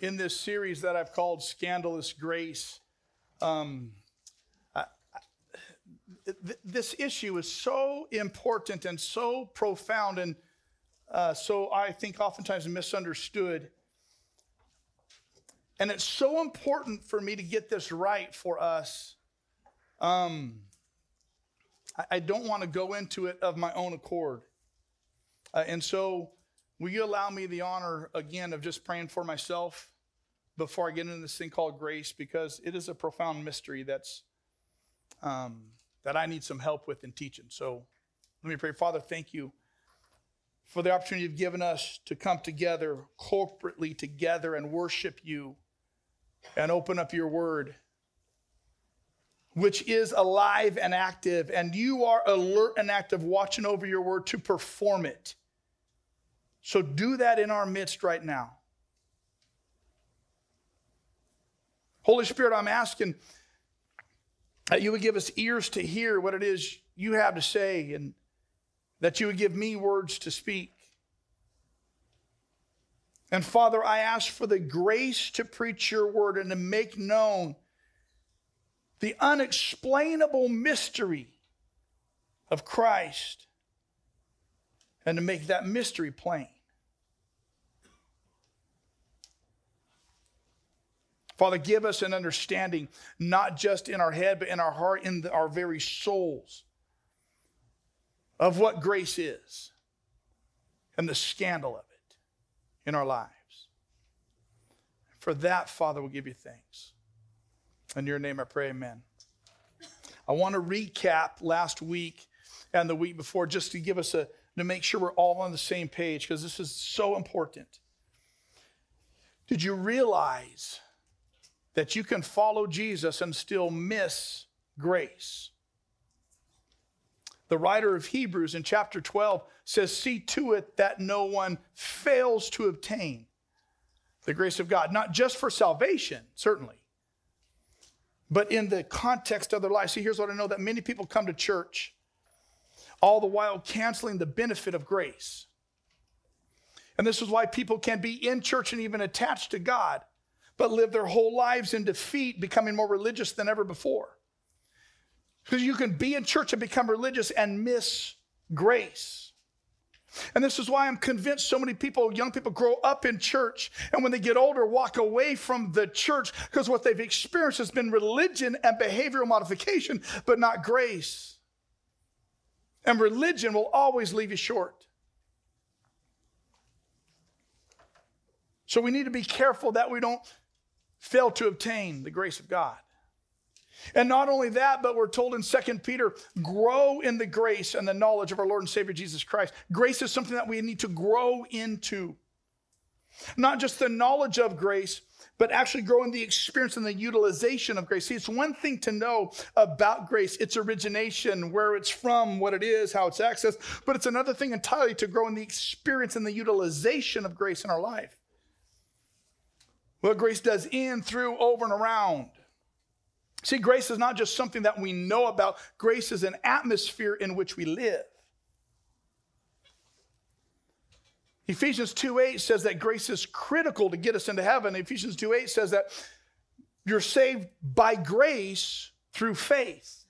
in this series that I've called Scandalous Grace. Um, this issue is so important and so profound, and uh, so I think oftentimes misunderstood. And it's so important for me to get this right for us. Um, I, I don't want to go into it of my own accord. Uh, and so Will you allow me the honor again of just praying for myself before I get into this thing called grace? Because it is a profound mystery that's um, that I need some help with in teaching. So let me pray. Father, thank you for the opportunity you've given us to come together corporately together and worship you and open up your word, which is alive and active, and you are alert and active, watching over your word to perform it. So do that in our midst right now. Holy Spirit, I'm asking that you would give us ears to hear what it is you have to say and that you would give me words to speak. And Father, I ask for the grace to preach your word and to make known the unexplainable mystery of Christ and to make that mystery plain. Father, give us an understanding, not just in our head, but in our heart, in the, our very souls, of what grace is and the scandal of it in our lives. For that, Father, we'll give you thanks. In your name I pray, amen. I want to recap last week and the week before just to give us a, to make sure we're all on the same page because this is so important. Did you realize that you can follow Jesus and still miss grace. The writer of Hebrews in chapter 12 says, See to it that no one fails to obtain the grace of God, not just for salvation, certainly, but in the context of their life. See, here's what I know that many people come to church, all the while canceling the benefit of grace. And this is why people can be in church and even attached to God but live their whole lives in defeat, becoming more religious than ever before. Because you can be in church and become religious and miss grace. And this is why I'm convinced so many people, young people, grow up in church and when they get older, walk away from the church because what they've experienced has been religion and behavioral modification, but not grace. And religion will always leave you short. So we need to be careful that we don't fail to obtain the grace of God. And not only that, but we're told in 2 Peter, grow in the grace and the knowledge of our Lord and Savior Jesus Christ. Grace is something that we need to grow into. Not just the knowledge of grace, but actually grow in the experience and the utilization of grace. See, it's one thing to know about grace, its origination, where it's from, what it is, how it's accessed, but it's another thing entirely to grow in the experience and the utilization of grace in our life what grace does in, through, over, and around. See, grace is not just something that we know about, grace is an atmosphere in which we live. Ephesians 2 8 says that grace is critical to get us into heaven. Ephesians 2 8 says that you're saved by grace through faith.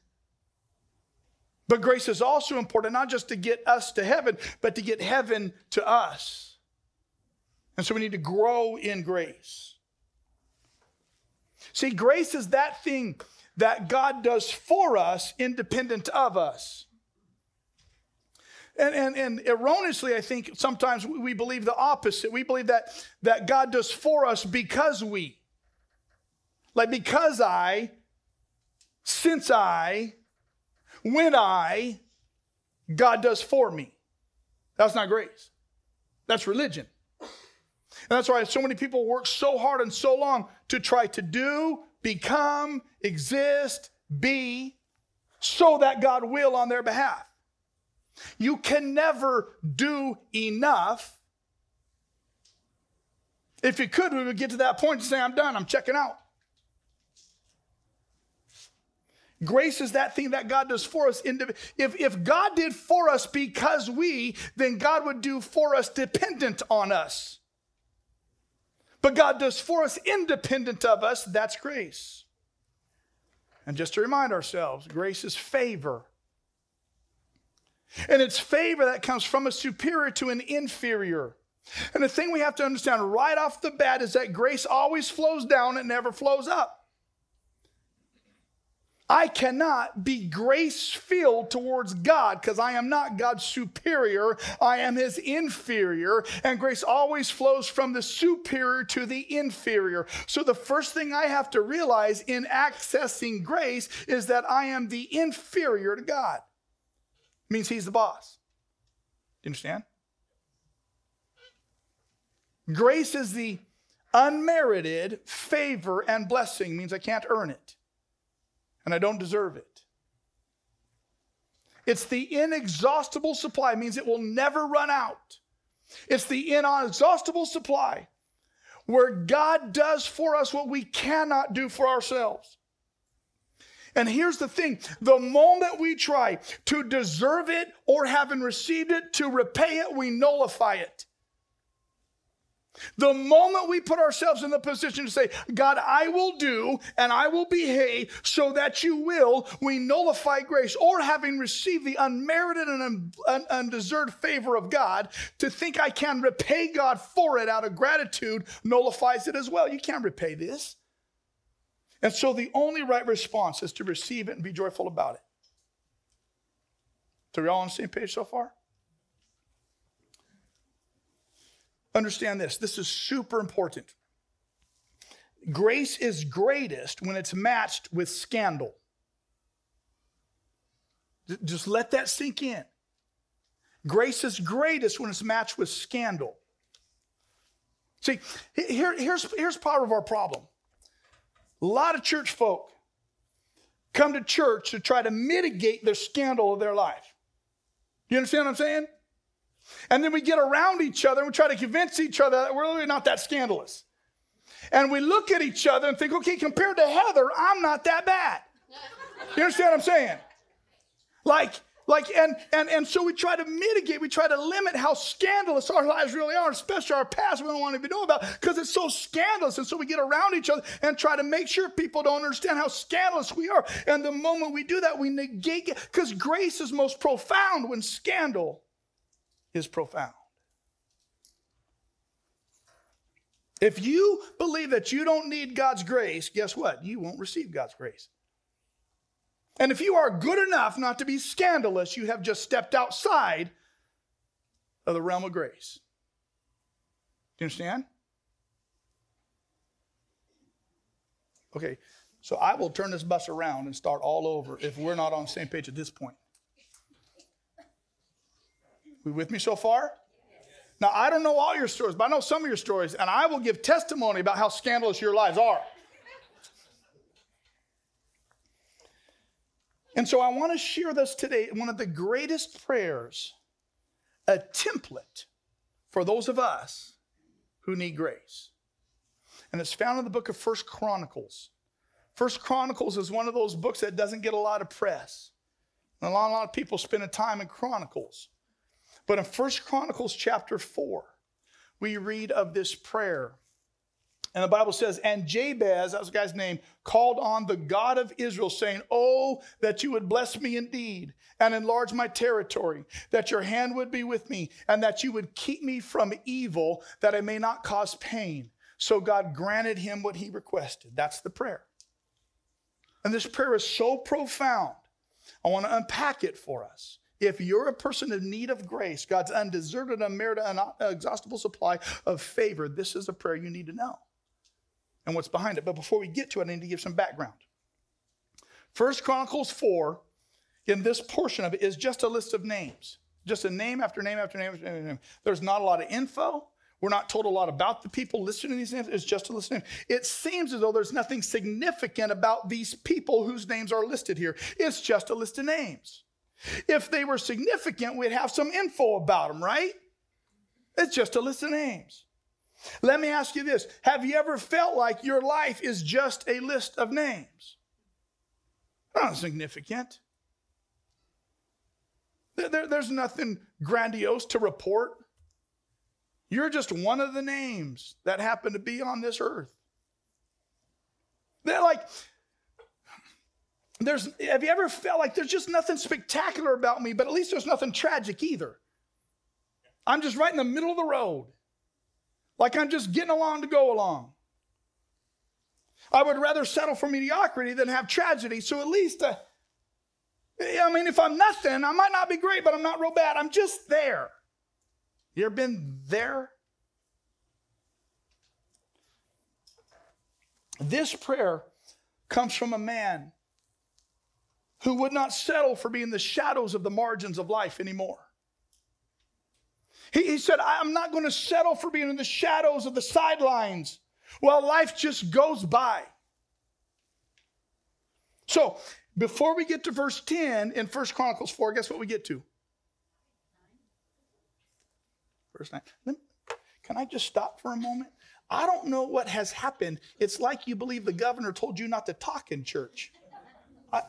But grace is also important, not just to get us to heaven, but to get heaven to us. And so we need to grow in grace. See, grace is that thing that God does for us, independent of us. And, and, and erroneously, I think sometimes we believe the opposite. We believe that, that God does for us because we. Like, because I, since I, when I, God does for me. That's not grace. That's religion. And that's why so many people work so hard and so long to try to do, become, exist, be, so that God will on their behalf. You can never do enough. If you could, we would get to that point and say, I'm done, I'm checking out. Grace is that thing that God does for us. If, if God did for us because we, then God would do for us dependent on us. But God does for us independent of us, that's grace. And just to remind ourselves, grace is favor. And it's favor that comes from a superior to an inferior. And the thing we have to understand right off the bat is that grace always flows down, it never flows up. I cannot be grace filled towards God because I am not God's superior. I am his inferior. And grace always flows from the superior to the inferior. So the first thing I have to realize in accessing grace is that I am the inferior to God. It means he's the boss. You understand? Grace is the unmerited favor and blessing, it means I can't earn it and I don't deserve it. It's the inexhaustible supply, it means it will never run out. It's the inexhaustible supply where God does for us what we cannot do for ourselves. And here's the thing the moment we try to deserve it or having received it, to repay it, we nullify it. The moment we put ourselves in the position to say, God, I will do and I will behave so that you will, we nullify grace. Or having received the unmerited and un- undeserved favor of God, to think I can repay God for it out of gratitude nullifies it as well. You can't repay this. And so the only right response is to receive it and be joyful about it. So, are all on the same page so far? Understand this this is super important. Grace is greatest when it's matched with scandal. Just let that sink in. Grace is greatest when it's matched with scandal. See, here, here's, here's part of our problem. A lot of church folk come to church to try to mitigate the scandal of their life. You understand what I'm saying? And then we get around each other and we try to convince each other that we're really not that scandalous. And we look at each other and think, okay, compared to Heather, I'm not that bad. You understand what I'm saying? Like, like, and and and so we try to mitigate, we try to limit how scandalous our lives really are, especially our past we don't want to even know about, because it's so scandalous. And so we get around each other and try to make sure people don't understand how scandalous we are. And the moment we do that, we negate it because grace is most profound when scandal is profound. If you believe that you don't need God's grace, guess what? You won't receive God's grace. And if you are good enough not to be scandalous, you have just stepped outside of the realm of grace. Do you understand? Okay, so I will turn this bus around and start all over if we're not on the same page at this point. We with me so far? Now, I don't know all your stories, but I know some of your stories, and I will give testimony about how scandalous your lives are. And so I want to share this today one of the greatest prayers, a template for those of us who need grace. And it's found in the book of First Chronicles. First Chronicles is one of those books that doesn't get a lot of press. And a lot, a lot of people spend time in Chronicles. But in First Chronicles chapter 4, we read of this prayer. And the Bible says, And Jabez, that was the guy's name, called on the God of Israel, saying, Oh, that you would bless me indeed and enlarge my territory, that your hand would be with me, and that you would keep me from evil, that I may not cause pain. So God granted him what he requested. That's the prayer. And this prayer is so profound. I want to unpack it for us. If you're a person in need of grace, God's undeserved, unmerited, inexhaustible supply of favor, this is a prayer you need to know and what's behind it. But before we get to it, I need to give some background. First Chronicles 4, in this portion of it, is just a list of names. Just a name after name after name after name. After name. There's not a lot of info. We're not told a lot about the people listed in these names. It's just a list of names. It seems as though there's nothing significant about these people whose names are listed here. It's just a list of names. If they were significant, we'd have some info about them, right? It's just a list of names. Let me ask you this Have you ever felt like your life is just a list of names? Not significant. There, there's nothing grandiose to report. You're just one of the names that happen to be on this earth. They're like, there's have you ever felt like there's just nothing spectacular about me, but at least there's nothing tragic either? I'm just right in the middle of the road. Like I'm just getting along to go along. I would rather settle for mediocrity than have tragedy. So at least, uh, I mean, if I'm nothing, I might not be great, but I'm not real bad. I'm just there. You ever been there? This prayer comes from a man who would not settle for being the shadows of the margins of life anymore. He, he said, I'm not going to settle for being in the shadows of the sidelines while life just goes by. So, before we get to verse 10 in First Chronicles 4, guess what we get to? Verse 9. Can I just stop for a moment? I don't know what has happened. It's like you believe the governor told you not to talk in church. I,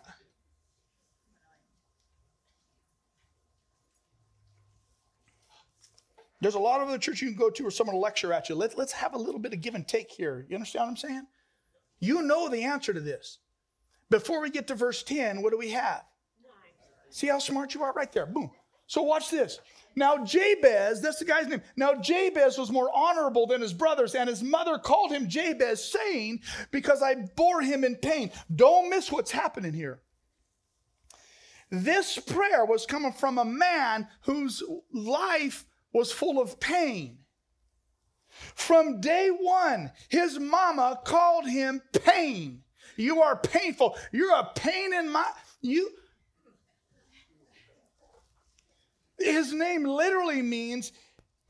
There's a lot of other church you can go to where someone will lecture at you. Let, let's have a little bit of give and take here. You understand what I'm saying? You know the answer to this. Before we get to verse 10, what do we have? See how smart you are? Right there. Boom. So watch this. Now, Jabez, that's the guy's name. Now, Jabez was more honorable than his brothers, and his mother called him Jabez, saying, Because I bore him in pain. Don't miss what's happening here. This prayer was coming from a man whose life was full of pain. From day one, his mama called him pain. You are painful. You're a pain in my you. His name literally means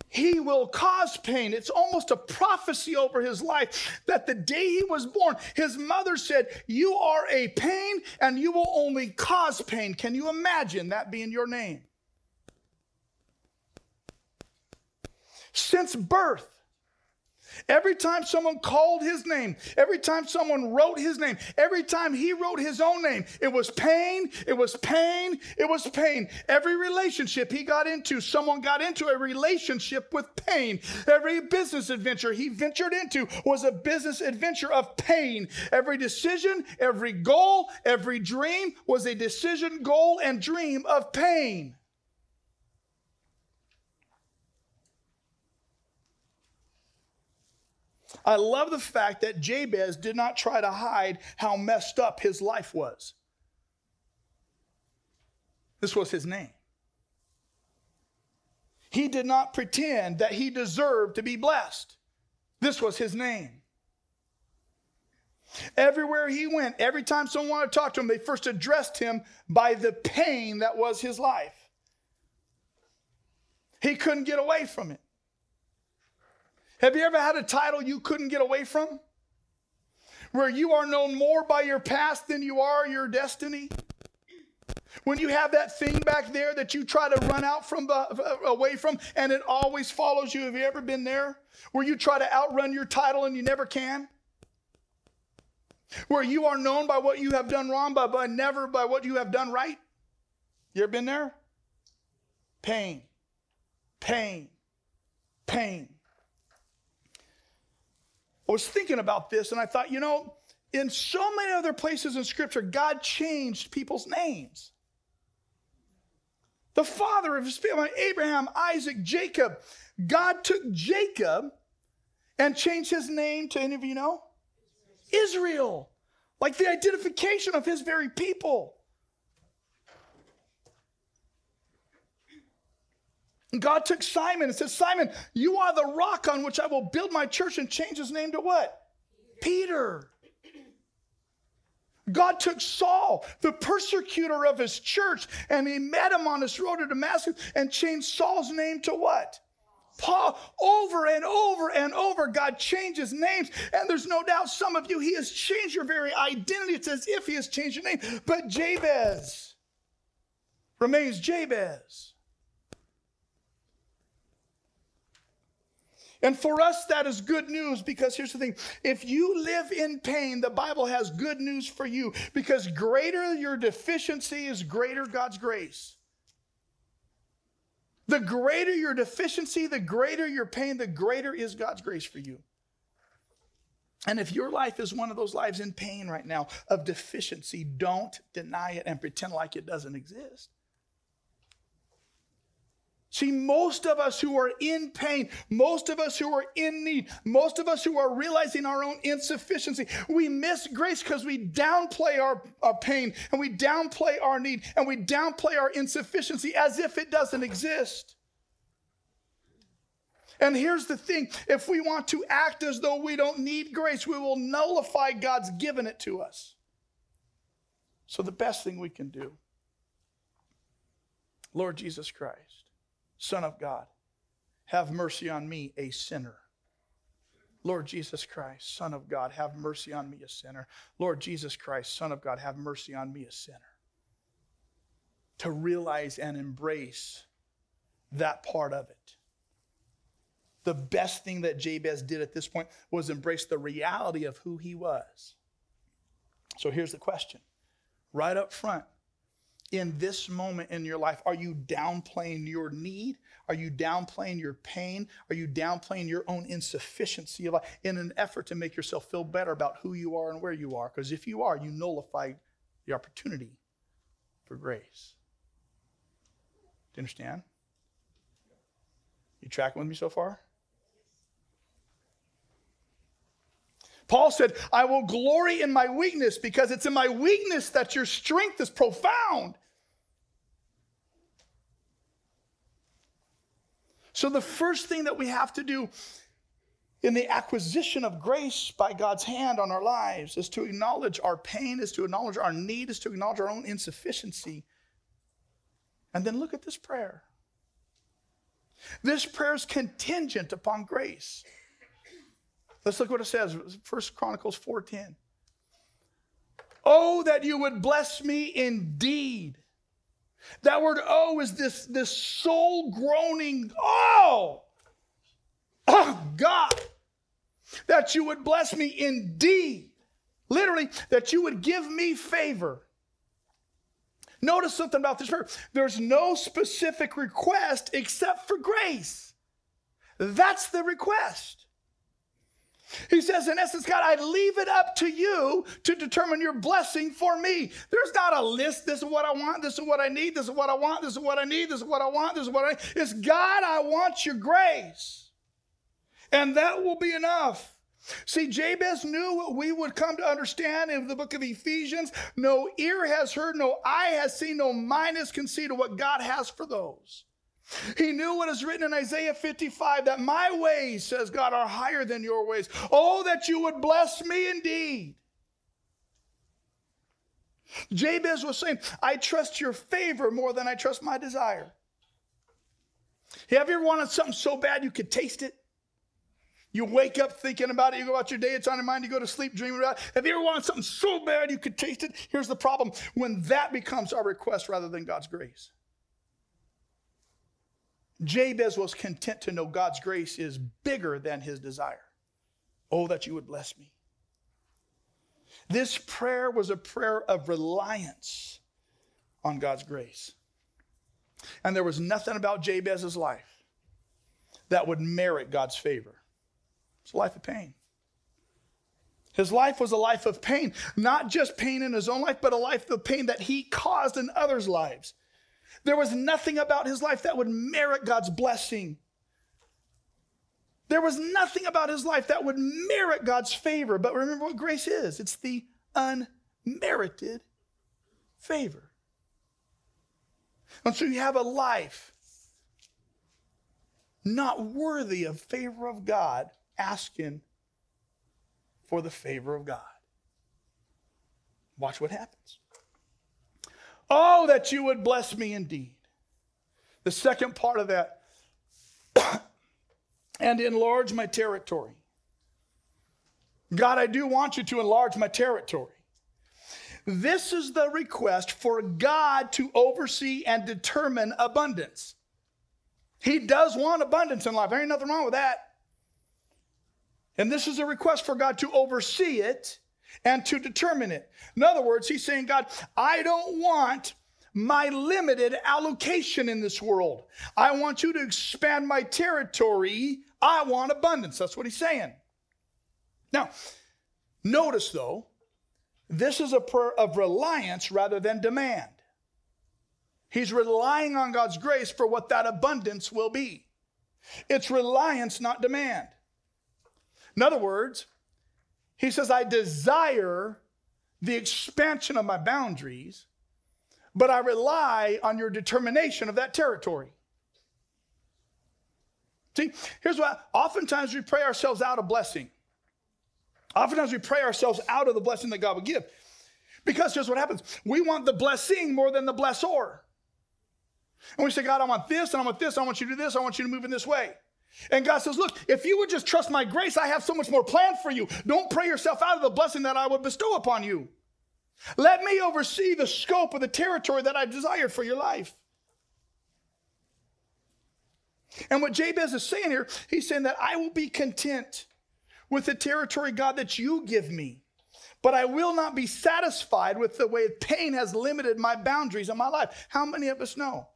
he will cause pain. It's almost a prophecy over his life that the day he was born, his mother said, You are a pain and you will only cause pain. Can you imagine that being your name? Since birth. Every time someone called his name, every time someone wrote his name, every time he wrote his own name, it was pain, it was pain, it was pain. Every relationship he got into, someone got into a relationship with pain. Every business adventure he ventured into was a business adventure of pain. Every decision, every goal, every dream was a decision, goal, and dream of pain. I love the fact that Jabez did not try to hide how messed up his life was. This was his name. He did not pretend that he deserved to be blessed. This was his name. Everywhere he went, every time someone wanted to talk to him, they first addressed him by the pain that was his life. He couldn't get away from it. Have you ever had a title you couldn't get away from? Where you are known more by your past than you are your destiny? When you have that thing back there that you try to run out from uh, uh, away from and it always follows you. Have you ever been there? Where you try to outrun your title and you never can? Where you are known by what you have done wrong, but by never by what you have done right? You ever been there? Pain, pain, pain. I was thinking about this and I thought, you know, in so many other places in Scripture, God changed people's names. The father of his family, Abraham, Isaac, Jacob, God took Jacob and changed his name to any of you know? Israel. Like the identification of his very people. God took Simon and said, Simon, you are the rock on which I will build my church and change his name to what? Peter. God took Saul, the persecutor of his church, and he met him on his road to Damascus and changed Saul's name to what? Paul, over and over and over, God changes names. And there's no doubt some of you, He has changed your very identity. It's as if He has changed your name. But Jabez remains Jabez. And for us, that is good news because here's the thing if you live in pain, the Bible has good news for you because greater your deficiency is greater God's grace. The greater your deficiency, the greater your pain, the greater is God's grace for you. And if your life is one of those lives in pain right now of deficiency, don't deny it and pretend like it doesn't exist. See, most of us who are in pain, most of us who are in need, most of us who are realizing our own insufficiency, we miss grace because we downplay our, our pain and we downplay our need and we downplay our insufficiency as if it doesn't exist. And here's the thing if we want to act as though we don't need grace, we will nullify God's given it to us. So, the best thing we can do, Lord Jesus Christ, Son of God, have mercy on me, a sinner. Lord Jesus Christ, Son of God, have mercy on me, a sinner. Lord Jesus Christ, Son of God, have mercy on me, a sinner. To realize and embrace that part of it. The best thing that Jabez did at this point was embrace the reality of who he was. So here's the question right up front in this moment in your life? Are you downplaying your need? Are you downplaying your pain? Are you downplaying your own insufficiency of life in an effort to make yourself feel better about who you are and where you are? Because if you are, you nullify the opportunity for grace. Do you understand? You tracking with me so far? Paul said, I will glory in my weakness because it's in my weakness that your strength is profound. So, the first thing that we have to do in the acquisition of grace by God's hand on our lives is to acknowledge our pain, is to acknowledge our need, is to acknowledge our own insufficiency. And then look at this prayer. This prayer is contingent upon grace. Let's look what it says. First Chronicles 4:10. Oh, that you would bless me indeed. That word oh is this, this soul groaning, oh, oh God, that you would bless me indeed. Literally, that you would give me favor. Notice something about this prayer. There's no specific request except for grace. That's the request. He says, in essence, God, I leave it up to you to determine your blessing for me. There's not a list. This is what I want. This is what I need. This is what I want. This is what I need. This is what I want. This is what I need. It's God, I want your grace. And that will be enough. See, Jabez knew what we would come to understand in the book of Ephesians. No ear has heard, no eye has seen, no mind has conceived of what God has for those he knew what is written in Isaiah 55 that my ways, says God, are higher than your ways. Oh, that you would bless me indeed. Jabez was saying, I trust your favor more than I trust my desire. Have you ever wanted something so bad you could taste it? You wake up thinking about it, you go about your day, it's on your mind, you go to sleep dreaming about it. Have you ever wanted something so bad you could taste it? Here's the problem when that becomes our request rather than God's grace. Jabez was content to know God's grace is bigger than his desire. Oh, that you would bless me. This prayer was a prayer of reliance on God's grace. And there was nothing about Jabez's life that would merit God's favor. It's a life of pain. His life was a life of pain, not just pain in his own life, but a life of pain that he caused in others' lives. There was nothing about his life that would merit God's blessing. There was nothing about his life that would merit God's favor. But remember what grace is it's the unmerited favor. And so you have a life not worthy of favor of God asking for the favor of God. Watch what happens. Oh, that you would bless me indeed. The second part of that, and enlarge my territory. God, I do want you to enlarge my territory. This is the request for God to oversee and determine abundance. He does want abundance in life. There ain't nothing wrong with that. And this is a request for God to oversee it and to determine it. In other words, he's saying, God, I don't want my limited allocation in this world. I want you to expand my territory. I want abundance. That's what he's saying. Now, notice though, this is a prayer of reliance rather than demand. He's relying on God's grace for what that abundance will be. It's reliance, not demand. In other words, he says, I desire the expansion of my boundaries, but I rely on your determination of that territory. See, here's what oftentimes we pray ourselves out of blessing. Oftentimes we pray ourselves out of the blessing that God would give. Because here's what happens we want the blessing more than the blessor. And we say, God, I want this, and I want this, I want you to do this, I want you to move in this way. And God says, Look, if you would just trust my grace, I have so much more planned for you. Don't pray yourself out of the blessing that I would bestow upon you. Let me oversee the scope of the territory that I desired for your life. And what Jabez is saying here, he's saying that I will be content with the territory, God, that you give me. But I will not be satisfied with the way pain has limited my boundaries in my life. How many of us know?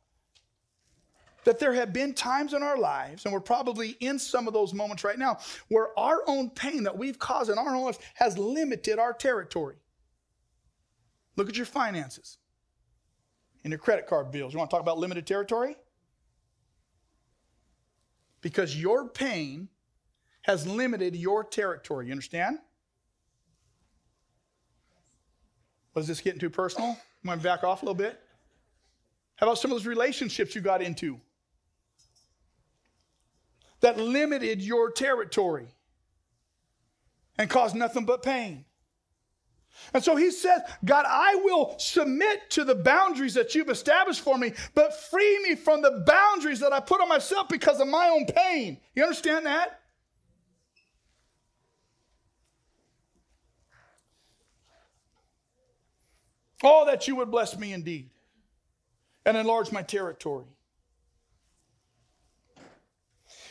That there have been times in our lives, and we're probably in some of those moments right now, where our own pain that we've caused in our own lives has limited our territory. Look at your finances and your credit card bills. You want to talk about limited territory? Because your pain has limited your territory. You understand? Was this getting too personal? Want to back off a little bit? How about some of those relationships you got into? That limited your territory and caused nothing but pain. And so he says, God, I will submit to the boundaries that you've established for me, but free me from the boundaries that I put on myself because of my own pain. You understand that? Oh, that you would bless me indeed and enlarge my territory.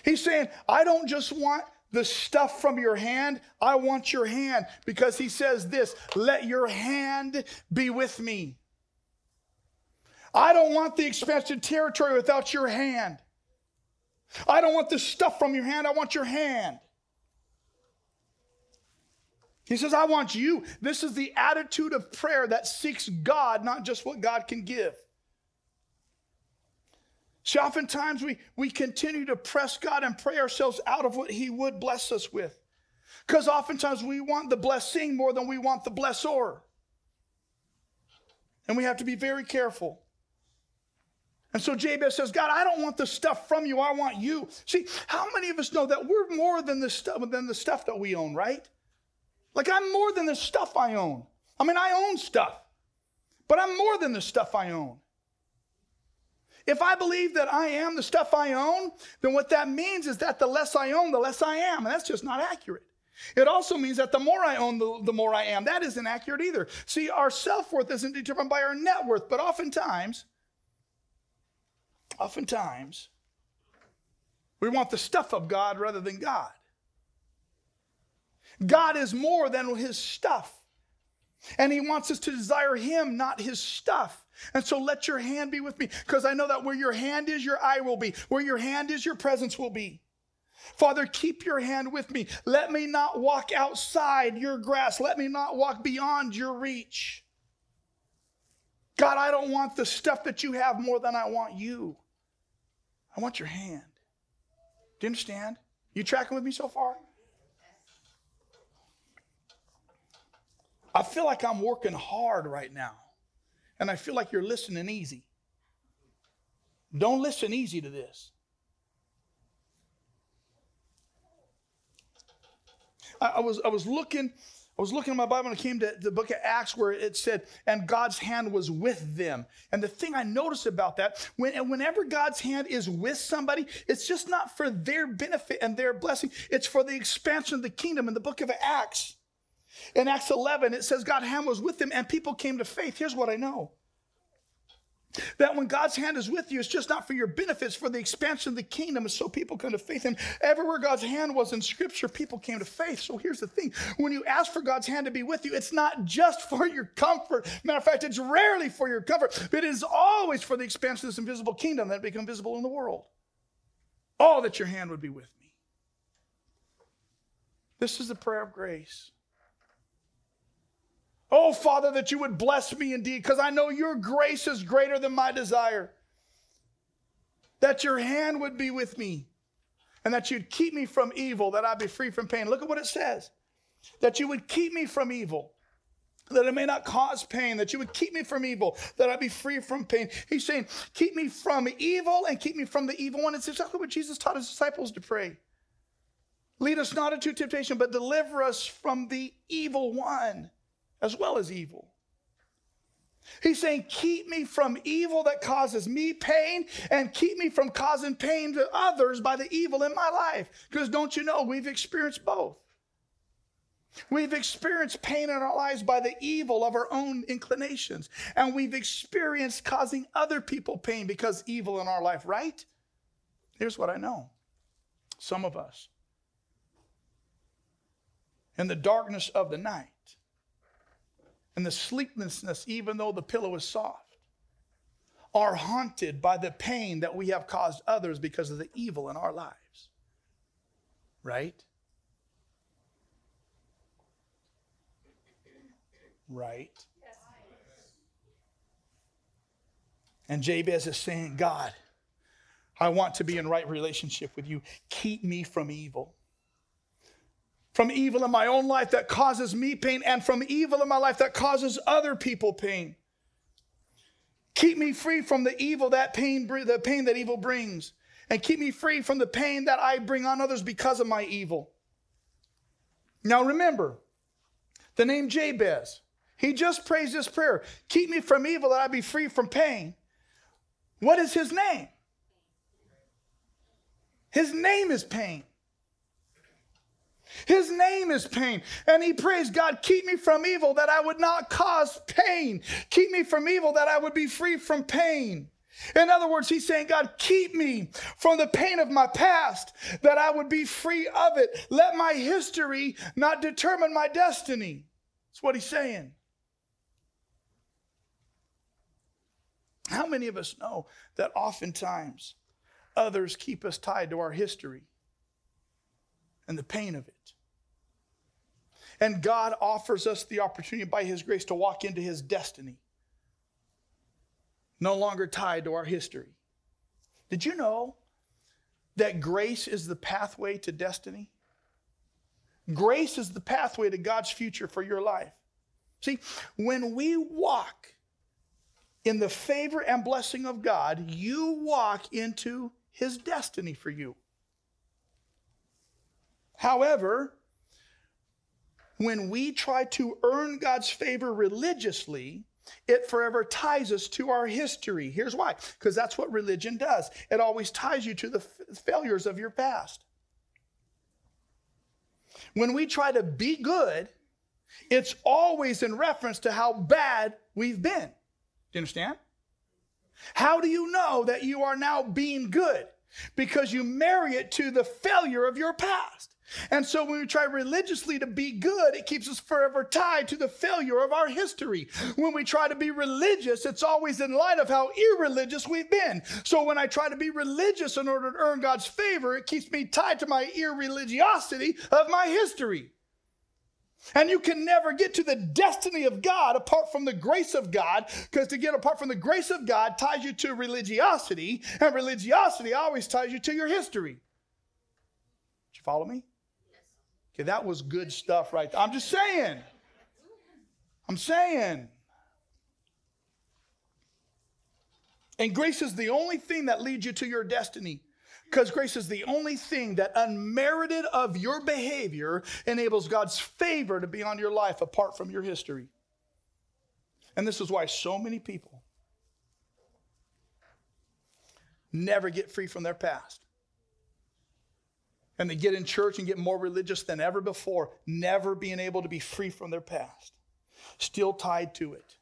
He's saying, I don't just want the stuff from your hand, I want your hand because he says this let your hand be with me. I don't want the expansion territory without your hand. I don't want the stuff from your hand, I want your hand. He says, I want you. This is the attitude of prayer that seeks God, not just what God can give. See, oftentimes we, we continue to press God and pray ourselves out of what He would bless us with. Because oftentimes we want the blessing more than we want the blessor. And we have to be very careful. And so Jabez says, God, I don't want the stuff from you. I want you. See, how many of us know that we're more than the stuff than the stuff that we own, right? Like I'm more than the stuff I own. I mean, I own stuff, but I'm more than the stuff I own. If I believe that I am the stuff I own, then what that means is that the less I own, the less I am. And that's just not accurate. It also means that the more I own, the, the more I am. That isn't accurate either. See, our self worth isn't determined by our net worth, but oftentimes, oftentimes, we want the stuff of God rather than God. God is more than his stuff. And he wants us to desire him, not his stuff. And so let your hand be with me because I know that where your hand is, your eye will be. Where your hand is, your presence will be. Father, keep your hand with me. Let me not walk outside your grass. Let me not walk beyond your reach. God, I don't want the stuff that you have more than I want you. I want your hand. Do you understand? You tracking with me so far? I feel like I'm working hard right now and I feel like you're listening easy. Don't listen easy to this. I, I was I was looking I was looking at my Bible and I came to the book of Acts where it said, and God's hand was with them. And the thing I noticed about that, when, whenever God's hand is with somebody, it's just not for their benefit and their blessing, it's for the expansion of the kingdom. In the book of Acts, in Acts 11, it says God hand was with them and people came to faith. Here's what I know That when God's hand is with you, it's just not for your benefits, for the expansion of the kingdom, so people come to faith. And everywhere God's hand was in Scripture, people came to faith. So here's the thing when you ask for God's hand to be with you, it's not just for your comfort. Matter of fact, it's rarely for your comfort, but it is always for the expansion of this invisible kingdom that become visible in the world. Oh, that your hand would be with me. This is the prayer of grace. Oh, Father, that you would bless me indeed, because I know your grace is greater than my desire. That your hand would be with me, and that you'd keep me from evil, that I'd be free from pain. Look at what it says that you would keep me from evil, that it may not cause pain, that you would keep me from evil, that I'd be free from pain. He's saying, Keep me from evil and keep me from the evil one. It's exactly what Jesus taught his disciples to pray. Lead us not into temptation, but deliver us from the evil one as well as evil. He's saying, Keep me from evil that causes me pain and keep me from causing pain to others by the evil in my life. Because don't you know, we've experienced both. We've experienced pain in our lives by the evil of our own inclinations. And we've experienced causing other people pain because evil in our life, right? Here's what I know some of us, in the darkness of the night, and the sleeplessness, even though the pillow is soft, are haunted by the pain that we have caused others because of the evil in our lives. Right? Right? And Jabez is saying, God, I want to be in right relationship with you. Keep me from evil from evil in my own life that causes me pain, and from evil in my life that causes other people pain. Keep me free from the evil that pain, the pain that evil brings, and keep me free from the pain that I bring on others because of my evil. Now remember, the name Jabez. He just prays this prayer Keep me from evil that I be free from pain. What is his name? His name is pain. His name is pain. And he prays, God, keep me from evil that I would not cause pain. Keep me from evil that I would be free from pain. In other words, he's saying, God, keep me from the pain of my past, that I would be free of it. Let my history not determine my destiny. That's what he's saying. How many of us know that oftentimes others keep us tied to our history and the pain of it? And God offers us the opportunity by His grace to walk into His destiny, no longer tied to our history. Did you know that grace is the pathway to destiny? Grace is the pathway to God's future for your life. See, when we walk in the favor and blessing of God, you walk into His destiny for you. However, when we try to earn God's favor religiously, it forever ties us to our history. Here's why because that's what religion does it always ties you to the f- failures of your past. When we try to be good, it's always in reference to how bad we've been. Do you understand? How do you know that you are now being good? Because you marry it to the failure of your past. And so when we try religiously to be good, it keeps us forever tied to the failure of our history. When we try to be religious, it's always in light of how irreligious we've been. So when I try to be religious in order to earn God's favor, it keeps me tied to my irreligiosity of my history. And you can never get to the destiny of God apart from the grace of God, because to get apart from the grace of God ties you to religiosity, and religiosity always ties you to your history. Did you follow me? Okay, that was good stuff right there. I'm just saying. I'm saying. And grace is the only thing that leads you to your destiny. Because grace is the only thing that, unmerited of your behavior, enables God's favor to be on your life apart from your history. And this is why so many people never get free from their past and they get in church and get more religious than ever before, never being able to be free from their past, still tied to it.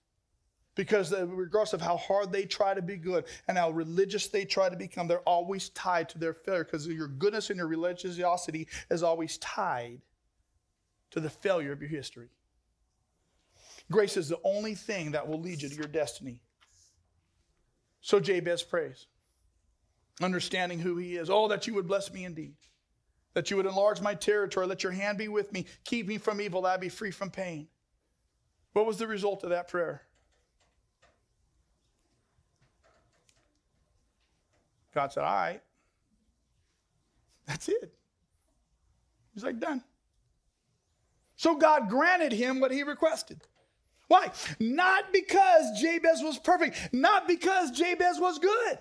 Because regardless of how hard they try to be good and how religious they try to become, they're always tied to their failure because your goodness and your religiosity is always tied to the failure of your history. Grace is the only thing that will lead you to your destiny. So Jabez prays, understanding who he is. Oh, that you would bless me indeed, that you would enlarge my territory, let your hand be with me, keep me from evil, that I be free from pain. What was the result of that prayer? God said, All right. That's it. He's like, Done. So God granted him what he requested. Why? Not because Jabez was perfect, not because Jabez was good.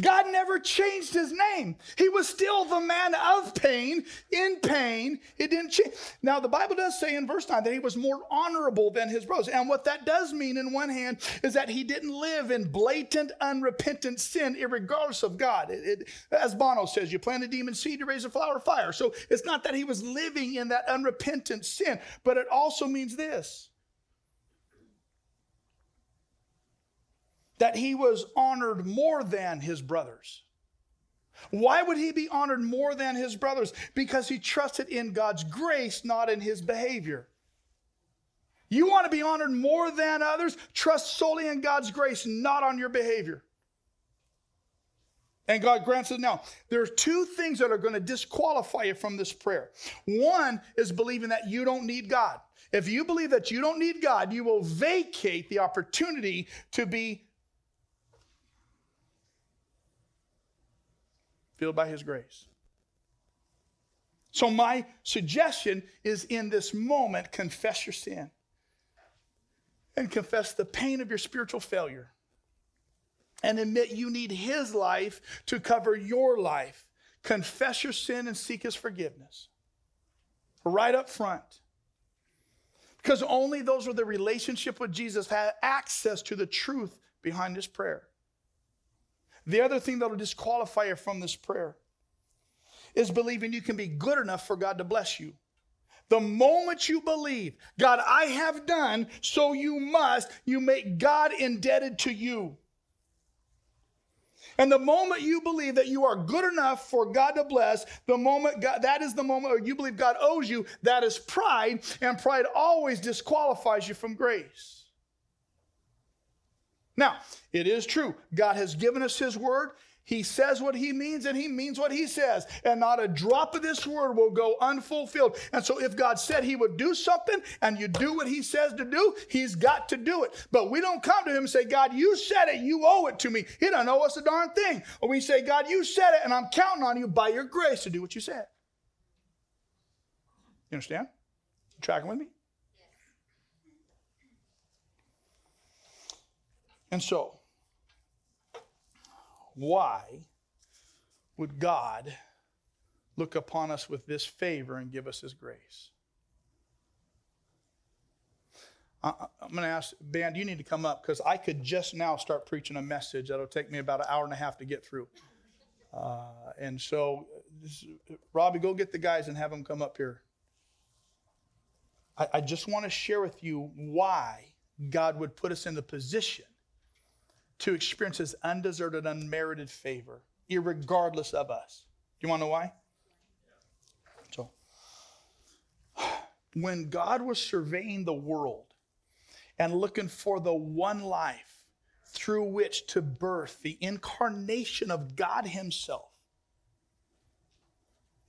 God never changed his name. He was still the man of pain, in pain. It didn't change. Now, the Bible does say in verse 9 that he was more honorable than his brothers. And what that does mean, in one hand, is that he didn't live in blatant, unrepentant sin, regardless of God. It, it, as Bono says, you plant a demon seed, you raise a flower of fire. So it's not that he was living in that unrepentant sin, but it also means this that he was honored more than his brothers. Why would he be honored more than his brothers? Because he trusted in God's grace, not in his behavior. You want to be honored more than others? Trust solely in God's grace, not on your behavior. And God grants it now. There are two things that are going to disqualify you from this prayer. One is believing that you don't need God. If you believe that you don't need God, you will vacate the opportunity to be filled by His grace. So, my suggestion is in this moment, confess your sin and confess the pain of your spiritual failure and admit you need His life to cover your life. Confess your sin and seek His forgiveness. Right up front. Because only those with a relationship with Jesus have access to the truth behind this prayer. The other thing that will disqualify you from this prayer is believing you can be good enough for God to bless you. The moment you believe, God, I have done, so you must, you make God indebted to you. And the moment you believe that you are good enough for God to bless, the moment God, that is the moment you believe God owes you, that is pride, and pride always disqualifies you from grace. Now, it is true. God has given us His word. He says what He means and He means what He says. And not a drop of this word will go unfulfilled. And so, if God said He would do something and you do what He says to do, He's got to do it. But we don't come to Him and say, God, you said it. You owe it to me. He don't owe us a darn thing. Or we say, God, you said it and I'm counting on you by your grace to do what you said. You understand? You tracking with me? And so, why would God look upon us with this favor and give us his grace? I'm going to ask, band, you need to come up because I could just now start preaching a message that'll take me about an hour and a half to get through. Uh, and so, this, Robbie, go get the guys and have them come up here. I, I just want to share with you why God would put us in the position to experience his undeserved, unmerited favor, regardless of us. Do you want to know why? So, when God was surveying the world and looking for the one life through which to birth the incarnation of God Himself,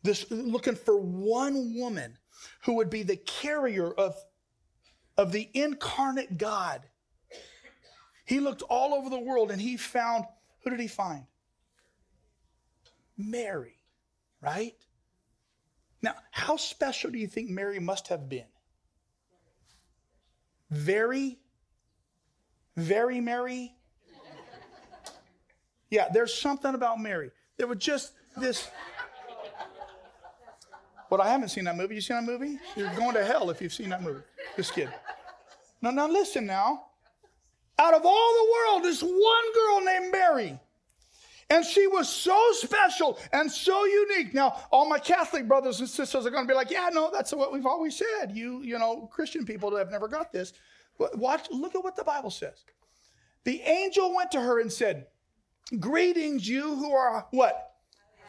this looking for one woman who would be the carrier of, of the incarnate God he looked all over the world and he found, who did he find? Mary, right? Now, how special do you think Mary must have been? Very, very Mary? Yeah, there's something about Mary. There was just this. But I haven't seen that movie. You seen that movie? You're going to hell if you've seen that movie. Just kidding. No, now listen now out of all the world, this one girl named Mary. And she was so special and so unique. Now, all my Catholic brothers and sisters are going to be like, yeah, no, that's what we've always said. You, you know, Christian people have never got this. But watch, look at what the Bible says. The angel went to her and said, Greetings, you who are what?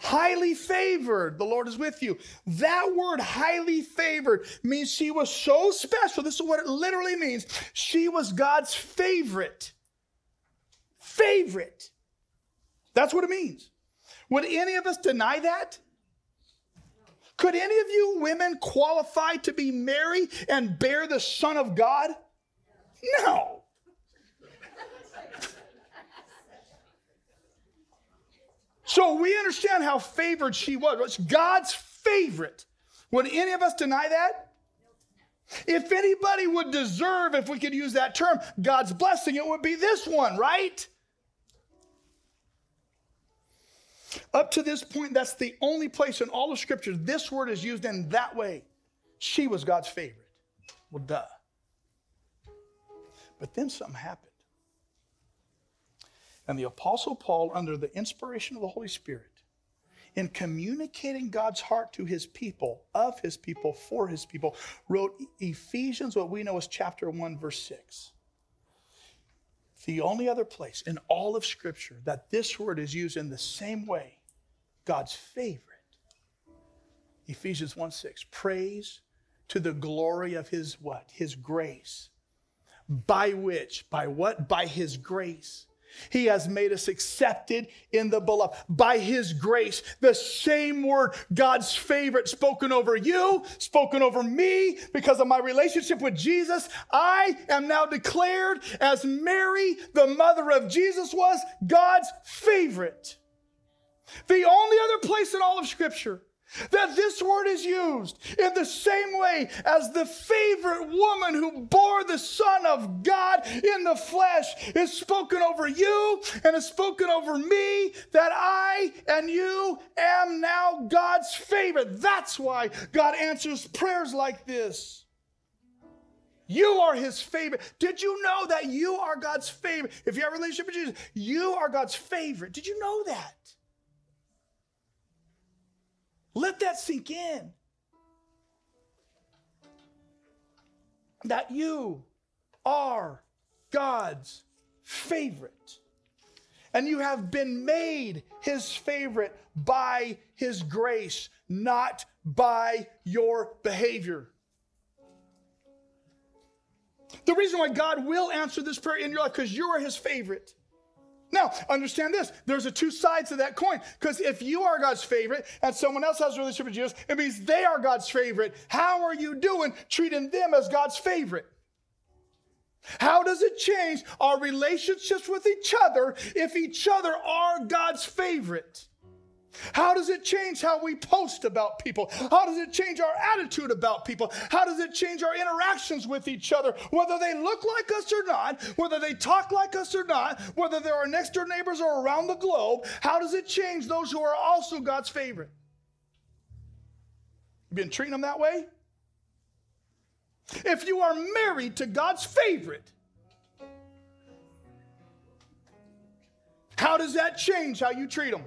Highly favored. The Lord is with you. That word, highly favored, means she was so special. This is what it literally means. She was God's favorite. Favorite. That's what it means. Would any of us deny that? Could any of you women qualify to be Mary and bear the Son of God? No. So we understand how favored she was. God's favorite. Would any of us deny that? If anybody would deserve, if we could use that term, God's blessing, it would be this one, right? Up to this point, that's the only place in all of Scripture this word is used in that way. She was God's favorite. Well, duh. But then something happened. And the Apostle Paul, under the inspiration of the Holy Spirit, in communicating God's heart to his people, of his people, for his people, wrote Ephesians, what we know as chapter 1, verse 6. The only other place in all of Scripture that this word is used in the same way, God's favorite. Ephesians 1 6. Praise to the glory of his what? His grace. By which? By what? By his grace he has made us accepted in the beloved by His grace. The same word, God's favorite, spoken over you, spoken over me because of my relationship with Jesus. I am now declared as Mary, the mother of Jesus, was God's favorite. The only other place in all of Scripture that this word is used in the same way as the favorite woman who bore the Son of God in the flesh is spoken over you and is spoken over me, that I and you am now God's favorite. That's why God answers prayers like this. You are his favorite. Did you know that you are God's favorite? If you have a relationship with Jesus, you are God's favorite. Did you know that? Let that sink in. That you are God's favorite. And you have been made his favorite by his grace, not by your behavior. The reason why God will answer this prayer in your life because you are his favorite. Now, understand this. There's a two sides of that coin. Because if you are God's favorite and someone else has a relationship with Jesus, it means they are God's favorite. How are you doing treating them as God's favorite? How does it change our relationships with each other if each other are God's favorite? How does it change how we post about people? How does it change our attitude about people? How does it change our interactions with each other? Whether they look like us or not, whether they talk like us or not, whether they're our next door neighbors or around the globe, how does it change those who are also God's favorite? You been treating them that way? If you are married to God's favorite, how does that change how you treat them?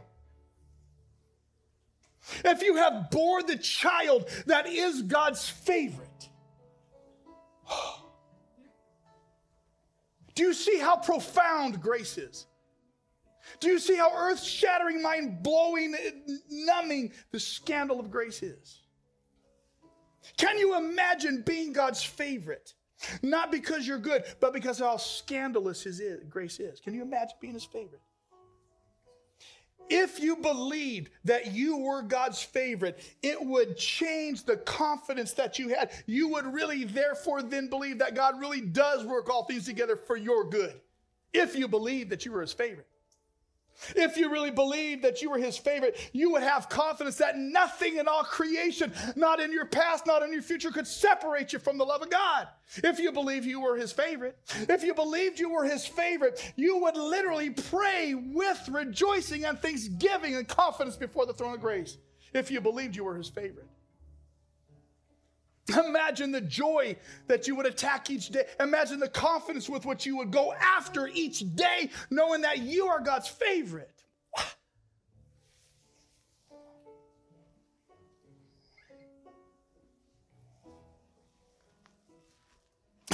If you have bore the child that is God's favorite, do you see how profound grace is? Do you see how earth shattering, mind blowing, numbing the scandal of grace is? Can you imagine being God's favorite? Not because you're good, but because how scandalous his is, grace is. Can you imagine being his favorite? If you believed that you were God's favorite, it would change the confidence that you had. You would really, therefore, then believe that God really does work all things together for your good. If you believe that you were his favorite. If you really believed that you were his favorite, you would have confidence that nothing in all creation, not in your past, not in your future, could separate you from the love of God. If you believe you were his favorite, if you believed you were his favorite, you would literally pray with rejoicing and thanksgiving and confidence before the throne of grace. If you believed you were his favorite. Imagine the joy that you would attack each day. Imagine the confidence with which you would go after each day, knowing that you are God's favorite.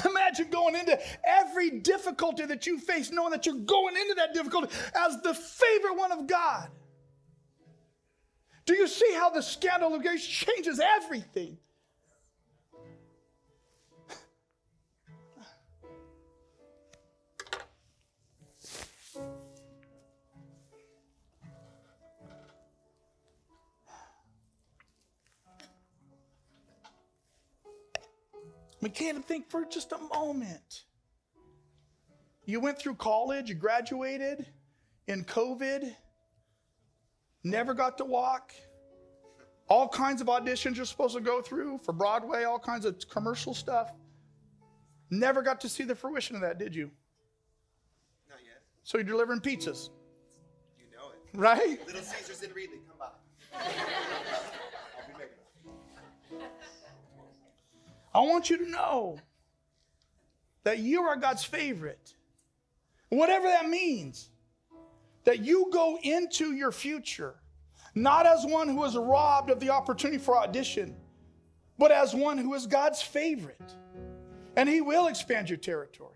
imagine going into every difficulty that you face, knowing that you're going into that difficulty as the favorite one of God? Do you see how the scandal of grace changes everything? We can't think for just a moment. You went through college, you graduated in COVID, never got to walk. All kinds of auditions you're supposed to go through for Broadway, all kinds of commercial stuff. Never got to see the fruition of that, did you? Not yet. So you're delivering pizzas, You know it. right? Little Caesars in Reedley, come by. I want you to know that you are God's favorite. Whatever that means, that you go into your future not as one who is robbed of the opportunity for audition, but as one who is God's favorite. And He will expand your territory.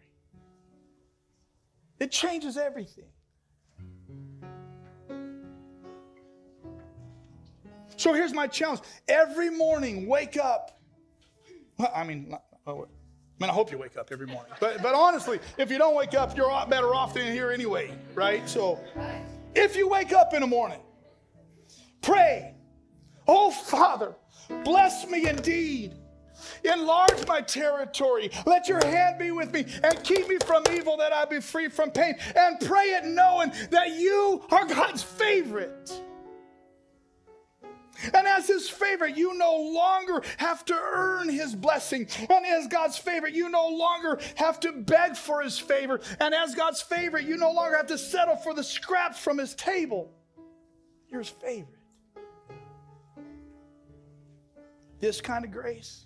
It changes everything. So here's my challenge every morning, wake up I mean, I mean, I hope you wake up every morning. But, but honestly, if you don't wake up, you're better off than here anyway, right? So if you wake up in the morning, pray, oh Father, bless me indeed. Enlarge my territory. Let your hand be with me and keep me from evil that I be free from pain. And pray it knowing that you are God's favorite. And as his favorite, you no longer have to earn his blessing. And as God's favorite, you no longer have to beg for his favor. And as God's favorite, you no longer have to settle for the scraps from his table. You're his favorite. This kind of grace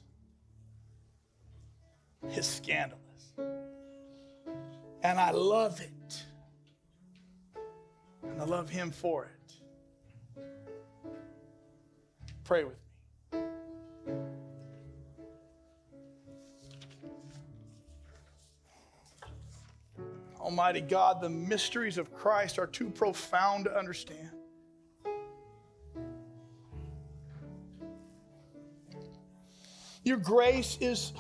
is scandalous. And I love it. And I love him for it. Pray with me. Almighty God, the mysteries of Christ are too profound to understand. Your grace is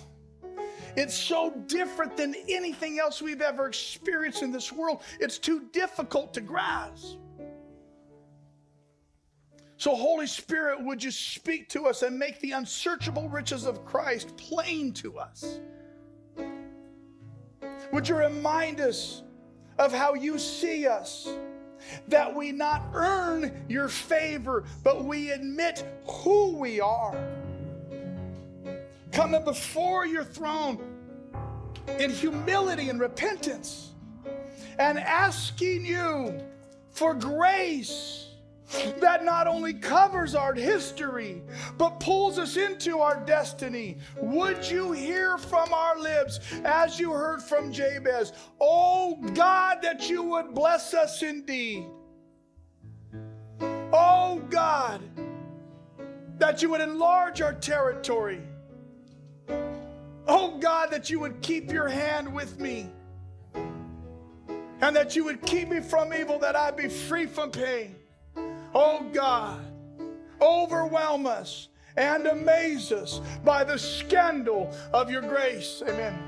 it's so different than anything else we've ever experienced in this world. It's too difficult to grasp. So, Holy Spirit, would you speak to us and make the unsearchable riches of Christ plain to us? Would you remind us of how you see us? That we not earn your favor, but we admit who we are. Coming before your throne in humility and repentance and asking you for grace that not only covers our history, but pulls us into our destiny. Would you hear from our lips as you heard from Jabez? Oh God, that you would bless us indeed. Oh God, that you would enlarge our territory. Oh God, that you would keep your hand with me. And that you would keep me from evil, that I be free from pain. Oh God, overwhelm us and amaze us by the scandal of your grace. Amen.